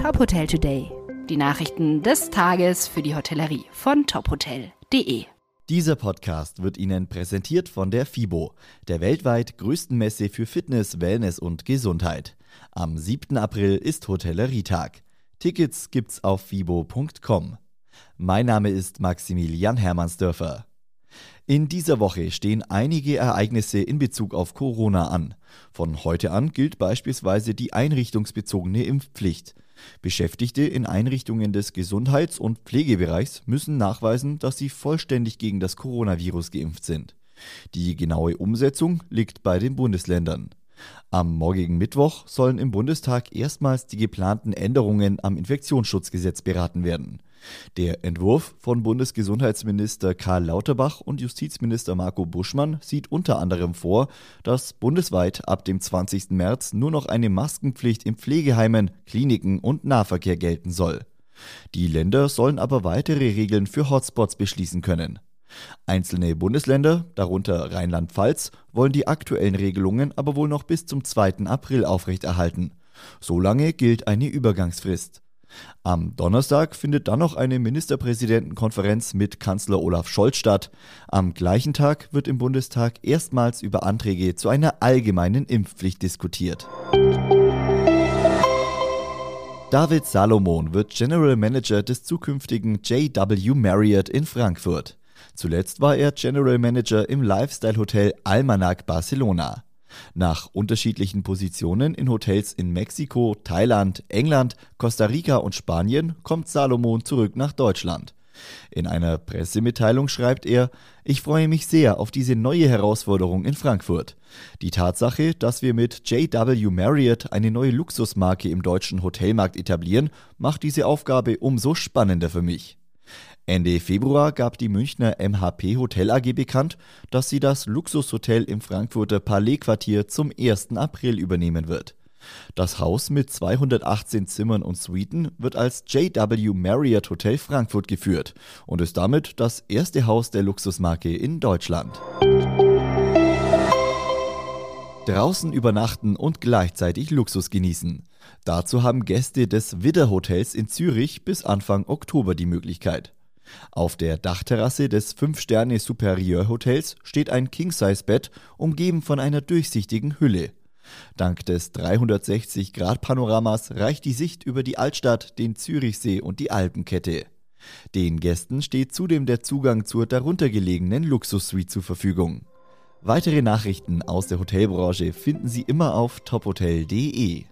Top Hotel Today. Die Nachrichten des Tages für die Hotellerie von tophotel.de. Dieser Podcast wird Ihnen präsentiert von der FIBO, der weltweit größten Messe für Fitness, Wellness und Gesundheit. Am 7. April ist Hotellerietag. Tickets gibt's auf fibo.com. Mein Name ist Maximilian Hermannsdörfer. In dieser Woche stehen einige Ereignisse in Bezug auf Corona an. Von heute an gilt beispielsweise die einrichtungsbezogene Impfpflicht. Beschäftigte in Einrichtungen des Gesundheits- und Pflegebereichs müssen nachweisen, dass sie vollständig gegen das Coronavirus geimpft sind. Die genaue Umsetzung liegt bei den Bundesländern. Am morgigen Mittwoch sollen im Bundestag erstmals die geplanten Änderungen am Infektionsschutzgesetz beraten werden. Der Entwurf von Bundesgesundheitsminister Karl Lauterbach und Justizminister Marco Buschmann sieht unter anderem vor, dass bundesweit ab dem 20. März nur noch eine Maskenpflicht in Pflegeheimen, Kliniken und Nahverkehr gelten soll. Die Länder sollen aber weitere Regeln für Hotspots beschließen können. Einzelne Bundesländer, darunter Rheinland-Pfalz, wollen die aktuellen Regelungen aber wohl noch bis zum 2. April aufrechterhalten. Solange gilt eine Übergangsfrist. Am Donnerstag findet dann noch eine Ministerpräsidentenkonferenz mit Kanzler Olaf Scholz statt. Am gleichen Tag wird im Bundestag erstmals über Anträge zu einer allgemeinen Impfpflicht diskutiert. David Salomon wird General Manager des zukünftigen JW Marriott in Frankfurt. Zuletzt war er General Manager im Lifestyle-Hotel Almanac Barcelona. Nach unterschiedlichen Positionen in Hotels in Mexiko, Thailand, England, Costa Rica und Spanien kommt Salomon zurück nach Deutschland. In einer Pressemitteilung schreibt er, ich freue mich sehr auf diese neue Herausforderung in Frankfurt. Die Tatsache, dass wir mit JW Marriott eine neue Luxusmarke im deutschen Hotelmarkt etablieren, macht diese Aufgabe umso spannender für mich. Ende Februar gab die Münchner MHP Hotel AG bekannt, dass sie das Luxushotel im Frankfurter Palais-Quartier zum 1. April übernehmen wird. Das Haus mit 218 Zimmern und Suiten wird als JW Marriott Hotel Frankfurt geführt und ist damit das erste Haus der Luxusmarke in Deutschland. Draußen übernachten und gleichzeitig Luxus genießen. Dazu haben Gäste des Widder Hotels in Zürich bis Anfang Oktober die Möglichkeit. Auf der Dachterrasse des 5-Sterne Superieur Hotels steht ein King-Size-Bett, umgeben von einer durchsichtigen Hülle. Dank des 360-Grad-Panoramas reicht die Sicht über die Altstadt, den Zürichsee und die Alpenkette. Den Gästen steht zudem der Zugang zur darunter gelegenen Luxussuite zur Verfügung. Weitere Nachrichten aus der Hotelbranche finden Sie immer auf tophotel.de.